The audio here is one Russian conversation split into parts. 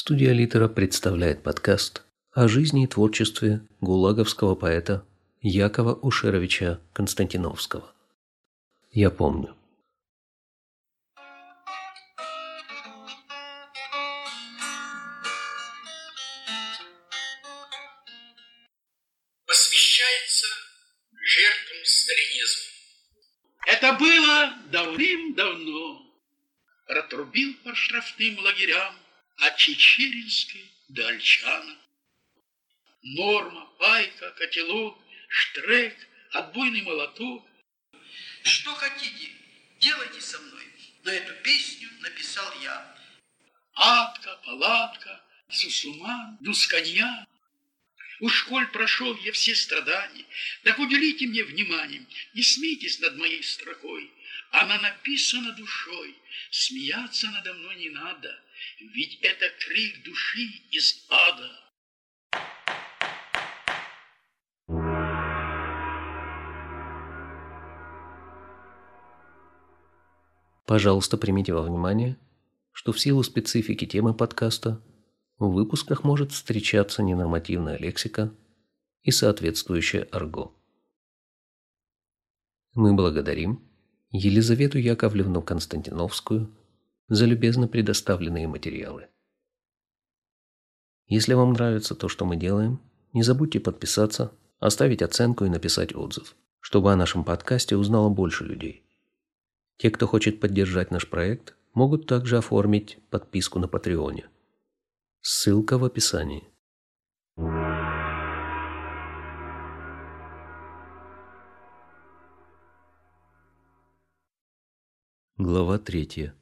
Студия Литера представляет подкаст о жизни и творчестве гулаговского поэта Якова Ушеровича Константиновского. Я помню. Посвящается жертвам сталинизма. Это было давным-давно. Протрубил по штрафным лагерям от Чечеринской до Ольчана. Норма, пайка, котелок, штрек, отбойный молоток. Что хотите, делайте со мной, но эту песню написал я. Атка, палатка, сусуман, дусканья. Уж коль прошел я все страдания, так уделите мне внимание, не смейтесь над моей строкой. Она написана душой, смеяться надо мной не надо, ведь это крик души из ада. Пожалуйста, примите во внимание, что в силу специфики темы подкаста в выпусках может встречаться ненормативная лексика и соответствующее арго. Мы благодарим Елизавету Яковлевну Константиновскую за любезно предоставленные материалы. Если вам нравится то, что мы делаем, не забудьте подписаться, оставить оценку и написать отзыв, чтобы о нашем подкасте узнало больше людей. Те, кто хочет поддержать наш проект, могут также оформить подписку на Патреоне. Ссылка в описании. Глава третья.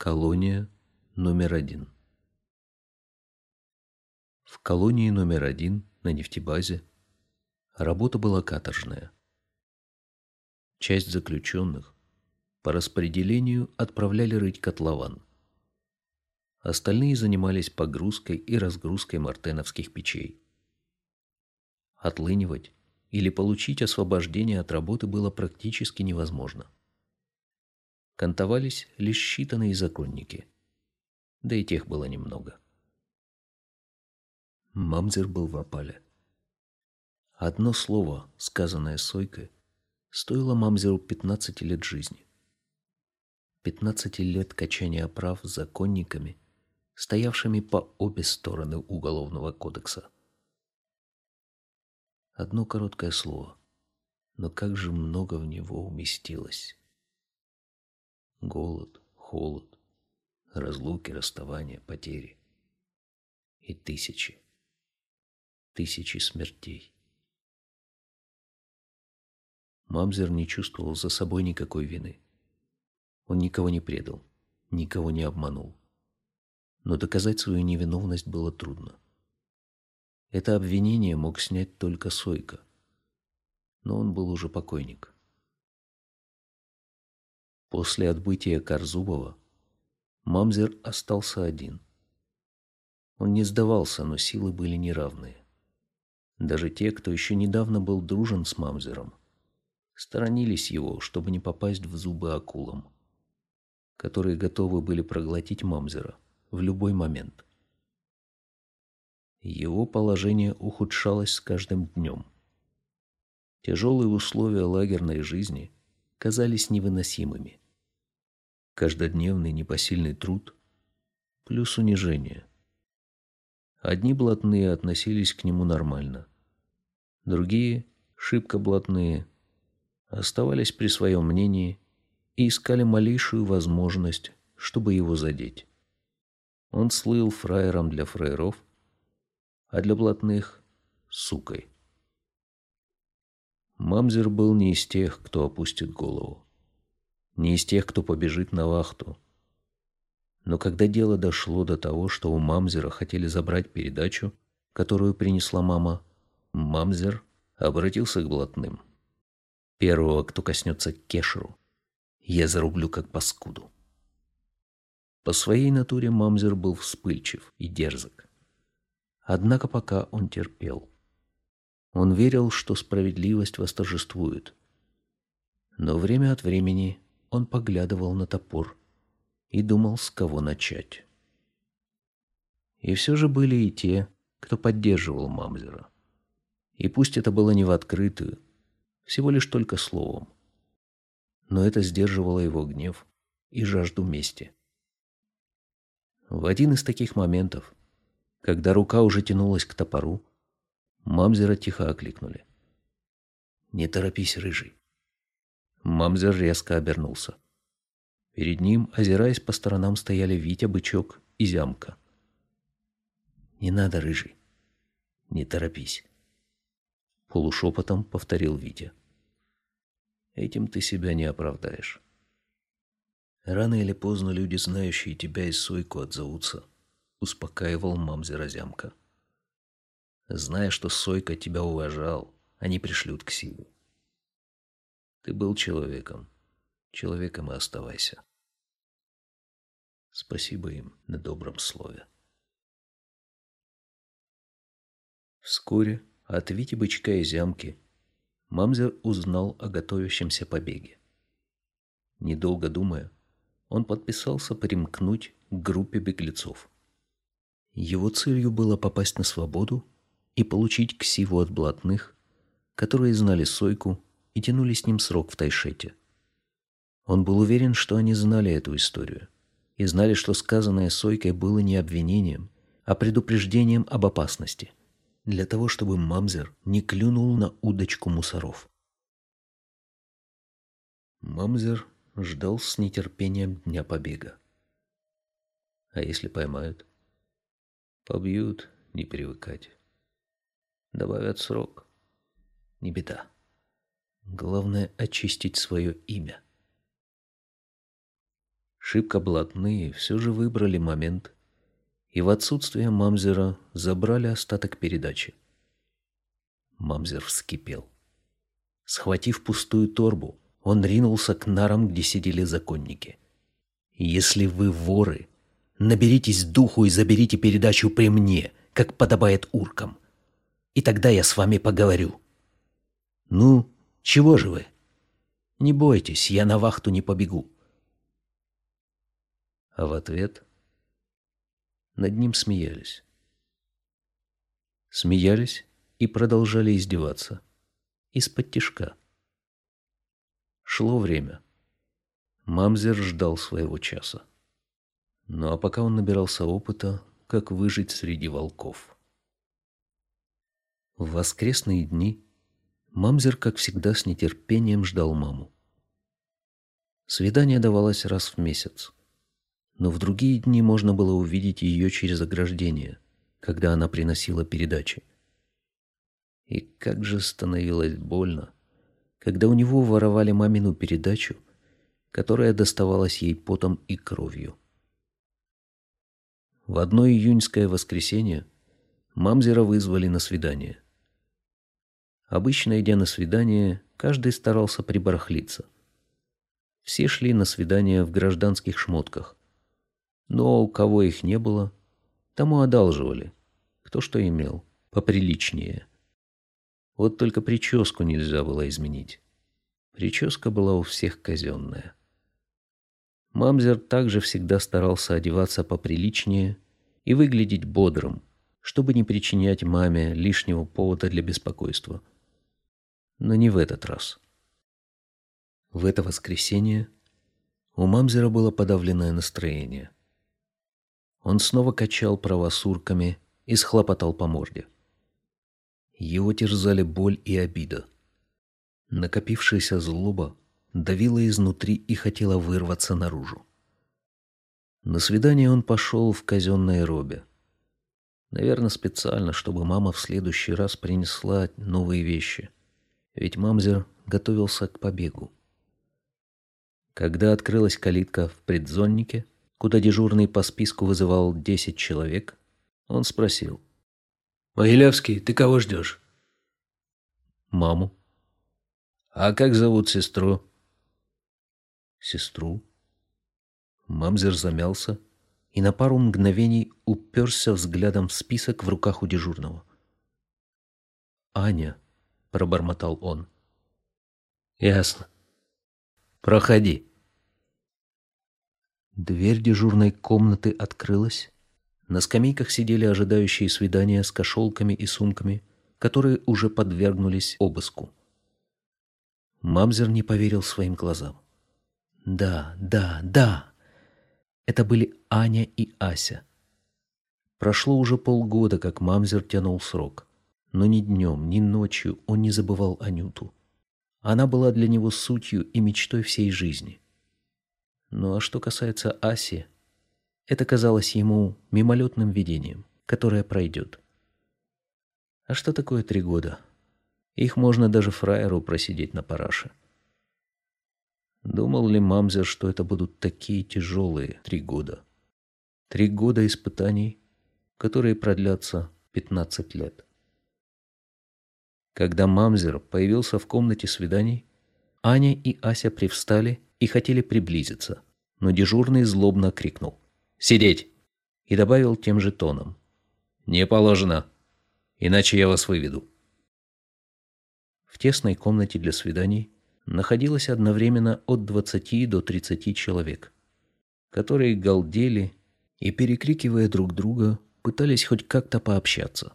Колония номер один. В колонии номер один на нефтебазе работа была каторжная. Часть заключенных по распределению отправляли рыть котлован. Остальные занимались погрузкой и разгрузкой мартеновских печей. Отлынивать или получить освобождение от работы было практически невозможно кантовались лишь считанные законники. Да и тех было немного. Мамзер был в опале. Одно слово, сказанное Сойкой, стоило Мамзеру 15 лет жизни. 15 лет качания прав с законниками, стоявшими по обе стороны Уголовного кодекса. Одно короткое слово, но как же много в него уместилось. Голод, холод, разлуки, расставания, потери. И тысячи, тысячи смертей. Мамзер не чувствовал за собой никакой вины. Он никого не предал, никого не обманул. Но доказать свою невиновность было трудно. Это обвинение мог снять только Сойка. Но он был уже покойник. После отбытия Корзубова Мамзер остался один. Он не сдавался, но силы были неравные. Даже те, кто еще недавно был дружен с Мамзером, сторонились его, чтобы не попасть в зубы акулам, которые готовы были проглотить Мамзера в любой момент. Его положение ухудшалось с каждым днем. Тяжелые условия лагерной жизни – казались невыносимыми. Каждодневный непосильный труд плюс унижение. Одни блатные относились к нему нормально, другие, шибко блатные, оставались при своем мнении и искали малейшую возможность, чтобы его задеть. Он слыл фраером для фраеров, а для блатных — сукой. Мамзер был не из тех, кто опустит голову. Не из тех, кто побежит на вахту. Но когда дело дошло до того, что у Мамзера хотели забрать передачу, которую принесла мама, Мамзер обратился к блатным. Первого, кто коснется Кешеру, я зарублю как паскуду. По своей натуре Мамзер был вспыльчив и дерзок. Однако пока он терпел – он верил, что справедливость восторжествует. Но время от времени он поглядывал на топор и думал, с кого начать. И все же были и те, кто поддерживал Мамзера. И пусть это было не в открытую, всего лишь только словом. Но это сдерживало его гнев и жажду мести. В один из таких моментов, когда рука уже тянулась к топору, Мамзера тихо окликнули. «Не торопись, рыжий». Мамзер резко обернулся. Перед ним, озираясь по сторонам, стояли Витя, Бычок и Зямка. «Не надо, рыжий. Не торопись». Полушепотом повторил Витя. «Этим ты себя не оправдаешь. Рано или поздно люди, знающие тебя и Сойку, отзовутся», успокаивал мамзера Зямка. «Зная, что Сойка тебя уважал, они пришлют к Сиву. Ты был человеком. Человеком и оставайся. Спасибо им на добром слове. Вскоре от Вити Бычка и Зямки Мамзер узнал о готовящемся побеге. Недолго думая, он подписался примкнуть к группе беглецов. Его целью было попасть на свободу и получить ксиву от блатных, которые знали Сойку и тянули с ним срок в Тайшете. Он был уверен, что они знали эту историю и знали, что сказанное Сойкой было не обвинением, а предупреждением об опасности для того, чтобы Мамзер не клюнул на удочку мусоров. Мамзер ждал с нетерпением дня побега. А если поймают? Побьют, не привыкать. Добавят срок. Не беда. Главное очистить свое имя. Шибко блатные все же выбрали момент, и в отсутствие Мамзера забрали остаток передачи. Мамзер вскипел. Схватив пустую торбу, он ринулся к нарам, где сидели законники. «Если вы воры, наберитесь духу и заберите передачу при мне, как подобает уркам. И тогда я с вами поговорю». «Ну, чего же вы?» «Не бойтесь, я на вахту не побегу». А в ответ над ним смеялись. Смеялись и продолжали издеваться. Из-под тишка. Шло время. Мамзер ждал своего часа. Ну а пока он набирался опыта, как выжить среди волков. В воскресные дни Мамзер, как всегда, с нетерпением ждал маму. Свидание давалось раз в месяц но в другие дни можно было увидеть ее через ограждение, когда она приносила передачи. И как же становилось больно, когда у него воровали мамину передачу, которая доставалась ей потом и кровью. В одно июньское воскресенье Мамзера вызвали на свидание. Обычно, идя на свидание, каждый старался прибарахлиться. Все шли на свидание в гражданских шмотках, но у кого их не было, тому одалживали, кто что имел, поприличнее. Вот только прическу нельзя было изменить. Прическа была у всех казенная. Мамзер также всегда старался одеваться поприличнее и выглядеть бодрым, чтобы не причинять маме лишнего повода для беспокойства. Но не в этот раз. В это воскресенье у Мамзера было подавленное настроение – он снова качал права сурками и схлопотал по морде. Его терзали боль и обида. Накопившаяся злоба давила изнутри и хотела вырваться наружу. На свидание он пошел в казенной робе. Наверное, специально, чтобы мама в следующий раз принесла новые вещи. Ведь мамзер готовился к побегу. Когда открылась калитка в предзоннике, куда дежурный по списку вызывал десять человек, он спросил. «Могилевский, ты кого ждешь?» «Маму». «А как зовут сестру?» «Сестру». Мамзер замялся и на пару мгновений уперся взглядом в список в руках у дежурного. «Аня», — пробормотал он. «Ясно. Проходи». Дверь дежурной комнаты открылась, На скамейках сидели ожидающие свидания с кошелками и сумками, которые уже подвергнулись обыску. Мамзер не поверил своим глазам. Да, да, да. Это были Аня и Ася. Прошло уже полгода, как Мамзер тянул срок. Но ни днем, ни ночью он не забывал Анюту. Она была для него сутью и мечтой всей жизни. Ну а что касается Аси, это казалось ему мимолетным видением, которое пройдет. А что такое три года? Их можно даже фраеру просидеть на параше. Думал ли Мамзер, что это будут такие тяжелые три года? Три года испытаний, которые продлятся пятнадцать лет. Когда Мамзер появился в комнате свиданий, Аня и Ася привстали и хотели приблизиться, но дежурный злобно крикнул «Сидеть!» и добавил тем же тоном «Не положено, иначе я вас выведу». В тесной комнате для свиданий находилось одновременно от 20 до 30 человек, которые галдели и, перекрикивая друг друга, пытались хоть как-то пообщаться.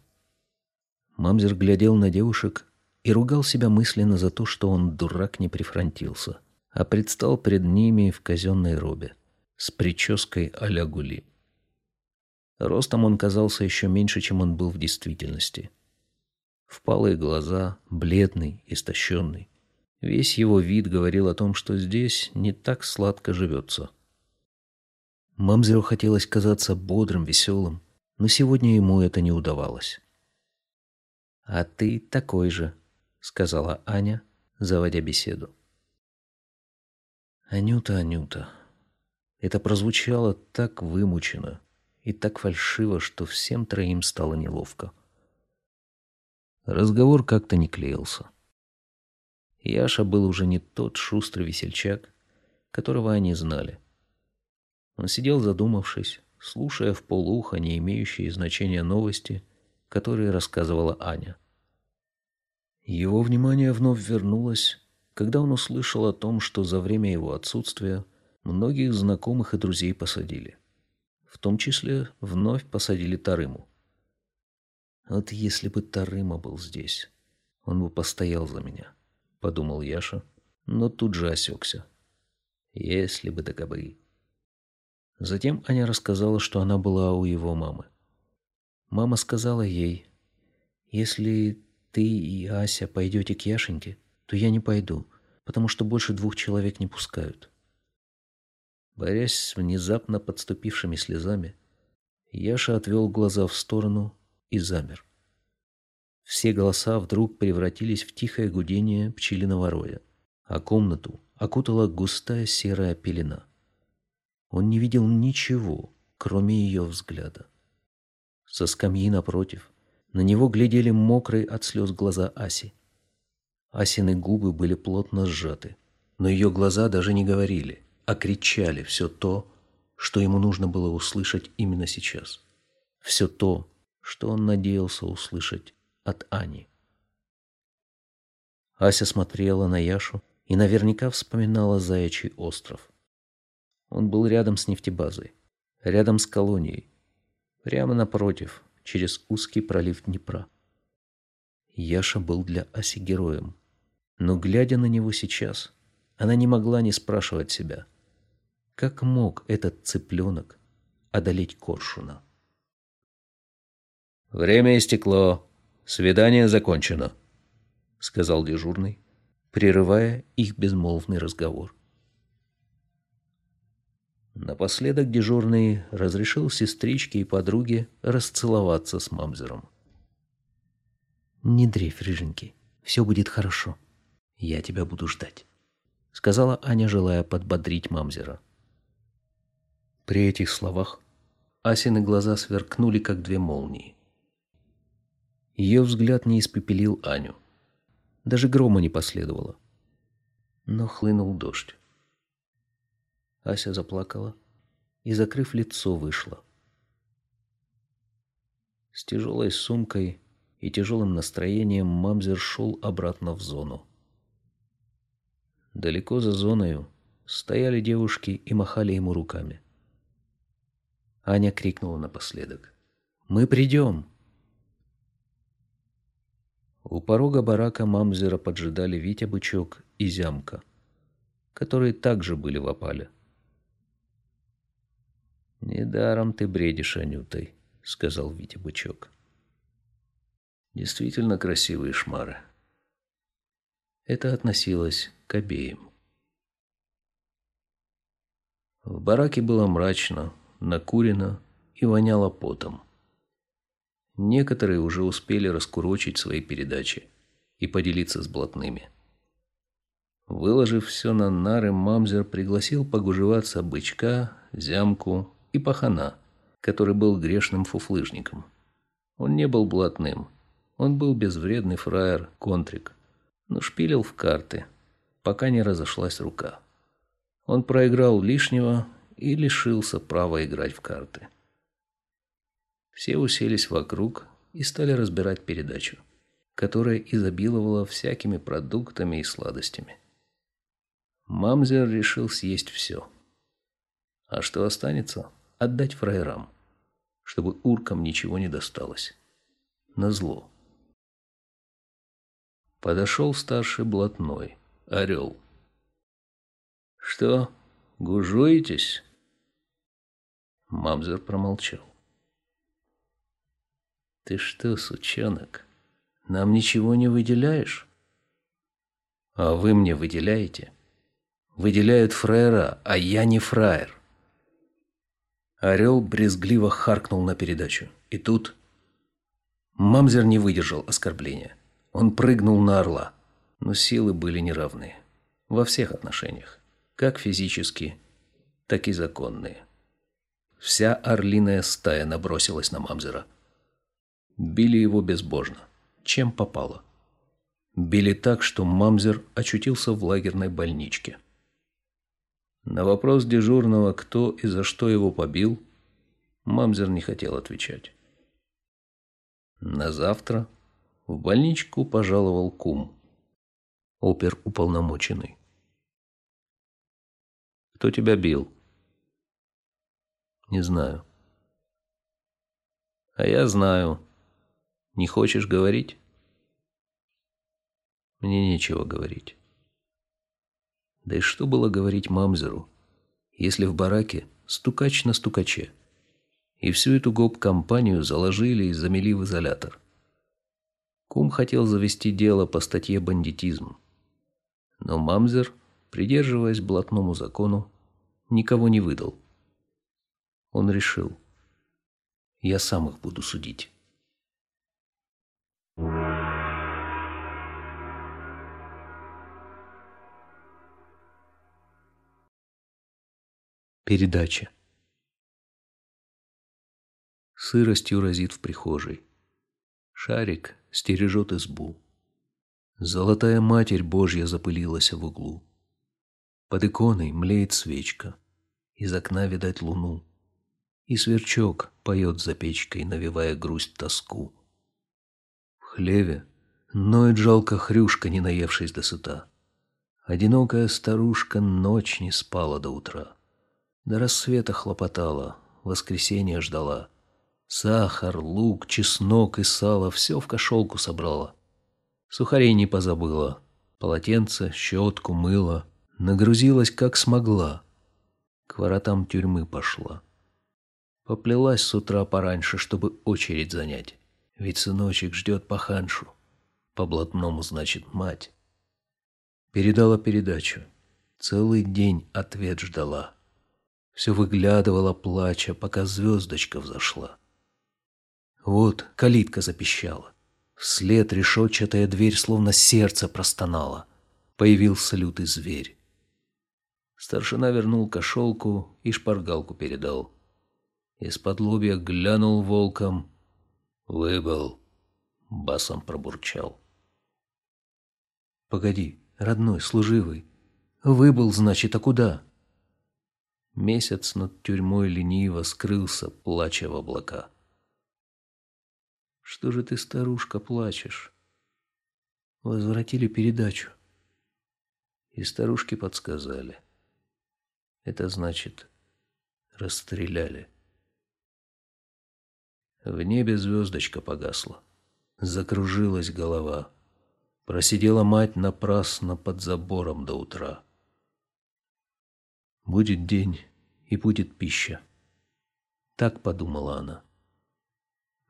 Мамзер глядел на девушек и ругал себя мысленно за то, что он, дурак, не прифронтился, а предстал перед ними в казенной робе, с прической а-ля гули. Ростом он казался еще меньше, чем он был в действительности. Впалые глаза, бледный, истощенный. Весь его вид говорил о том, что здесь не так сладко живется. Мамзеру хотелось казаться бодрым, веселым, но сегодня ему это не удавалось. «А ты такой же», — сказала Аня, заводя беседу. «Анюта, Анюта». Это прозвучало так вымученно и так фальшиво, что всем троим стало неловко. Разговор как-то не клеился. Яша был уже не тот шустрый весельчак, которого они знали. Он сидел задумавшись, слушая в полуха не имеющие значения новости, которые рассказывала Аня. Его внимание вновь вернулось, когда он услышал о том, что за время его отсутствия многих знакомых и друзей посадили. В том числе вновь посадили Тарыму. Вот если бы Тарыма был здесь, он бы постоял за меня подумал Яша, но тут же осекся. Если бы да кабы. Затем Аня рассказала, что она была у его мамы. Мама сказала ей, «Если ты и Ася пойдете к Яшеньке, то я не пойду, потому что больше двух человек не пускают». Борясь с внезапно подступившими слезами, Яша отвел глаза в сторону и замер. Все голоса вдруг превратились в тихое гудение пчелиного роя, а комнату окутала густая серая пелена. Он не видел ничего, кроме ее взгляда. Со скамьи напротив на него глядели мокрые от слез глаза Аси. Асины губы были плотно сжаты, но ее глаза даже не говорили, а кричали все то, что ему нужно было услышать именно сейчас. Все то, что он надеялся услышать от Ани. Ася смотрела на Яшу и наверняка вспоминала Заячий остров. Он был рядом с нефтебазой, рядом с колонией, прямо напротив, через узкий пролив Днепра. Яша был для Аси героем, но, глядя на него сейчас, она не могла не спрашивать себя, как мог этот цыпленок одолеть коршуна. «Время истекло», «Свидание закончено», — сказал дежурный, прерывая их безмолвный разговор. Напоследок дежурный разрешил сестричке и подруге расцеловаться с мамзером. «Не дрейф, рыженький, все будет хорошо. Я тебя буду ждать», — сказала Аня, желая подбодрить мамзера. При этих словах Асины глаза сверкнули, как две молнии. Ее взгляд не испепелил Аню. Даже грома не последовало. Но хлынул дождь. Ася заплакала и, закрыв лицо, вышла. С тяжелой сумкой и тяжелым настроением Мамзер шел обратно в зону. Далеко за зоною стояли девушки и махали ему руками. Аня крикнула напоследок. «Мы придем!» У порога барака Мамзера поджидали Витя Бычок и Зямка, которые также были в опале. «Недаром ты бредишь Анютой», — сказал Витя Бычок. «Действительно красивые шмары». Это относилось к обеим. В бараке было мрачно, накурено и воняло потом. Некоторые уже успели раскурочить свои передачи и поделиться с блатными. Выложив все на нары, Мамзер пригласил погужеваться бычка, зямку и пахана, который был грешным фуфлыжником. Он не был блатным, он был безвредный фраер, контрик, но шпилил в карты, пока не разошлась рука. Он проиграл лишнего и лишился права играть в карты. Все уселись вокруг и стали разбирать передачу, которая изобиловала всякими продуктами и сладостями. Мамзер решил съесть все. А что останется, отдать фраерам, чтобы уркам ничего не досталось. Назло. Подошел старший блатной, орел. «Что, гужуетесь?» Мамзер промолчал. Ты что, сучонок, нам ничего не выделяешь? А вы мне выделяете? Выделяют фраера, а я не фраер. Орел брезгливо харкнул на передачу. И тут... Мамзер не выдержал оскорбления. Он прыгнул на орла. Но силы были неравные. Во всех отношениях. Как физически, так и законные. Вся орлиная стая набросилась на Мамзера. Били его безбожно, чем попало. Били так, что Мамзер очутился в лагерной больничке. На вопрос дежурного, кто и за что его побил, Мамзер не хотел отвечать. На завтра в больничку пожаловал кум, опер уполномоченный. «Кто тебя бил?» «Не знаю». «А я знаю», не хочешь говорить? Мне нечего говорить. Да и что было говорить Мамзеру, если в бараке стукач на стукаче, и всю эту гоп-компанию заложили и замели в изолятор? Кум хотел завести дело по статье «Бандитизм». Но Мамзер, придерживаясь блатному закону, никого не выдал. Он решил, я сам их буду судить. Передача. Сыростью разит в прихожей. Шарик стережет избу. Золотая Матерь Божья запылилась в углу. Под иконой млеет свечка. Из окна видать луну. И сверчок поет за печкой, навевая грусть тоску. В хлеве ноет жалко хрюшка, не наевшись до сыта. Одинокая старушка ночь не спала до утра. До рассвета хлопотала, воскресенье ждала. Сахар, лук, чеснок и сало все в кошелку собрала. Сухарей не позабыла, полотенце, щетку, мыло. Нагрузилась, как смогла. К воротам тюрьмы пошла. Поплелась с утра пораньше, чтобы очередь занять. Ведь сыночек ждет паханшу. По блатному, значит, мать. Передала передачу. Целый день ответ ждала все выглядывала плача, пока звездочка взошла. Вот калитка запищала. Вслед решетчатая дверь словно сердце простонала. Появился лютый зверь. Старшина вернул кошелку и шпаргалку передал. Из-под лобья глянул волком. «Выбыл», — басом пробурчал. «Погоди, родной, служивый. Выбыл, значит, а куда?» Месяц над тюрьмой лениво скрылся, плача в облака. «Что же ты, старушка, плачешь?» Возвратили передачу. И старушки подсказали. Это значит, расстреляли. В небе звездочка погасла. Закружилась голова. Просидела мать напрасно под забором до утра. Будет день, и будет пища. Так подумала она.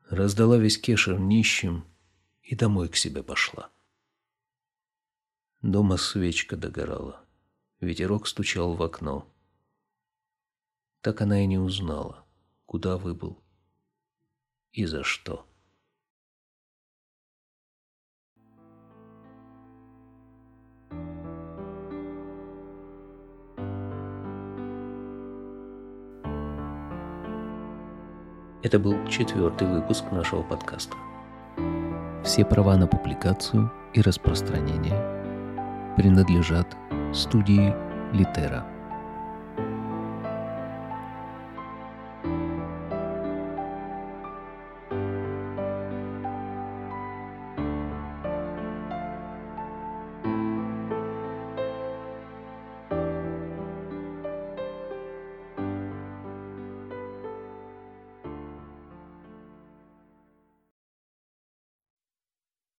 Раздала весь кешер нищим и домой к себе пошла. Дома свечка догорала. Ветерок стучал в окно. Так она и не узнала, куда выбыл и за что. Это был четвертый выпуск нашего подкаста. Все права на публикацию и распространение принадлежат студии Литера.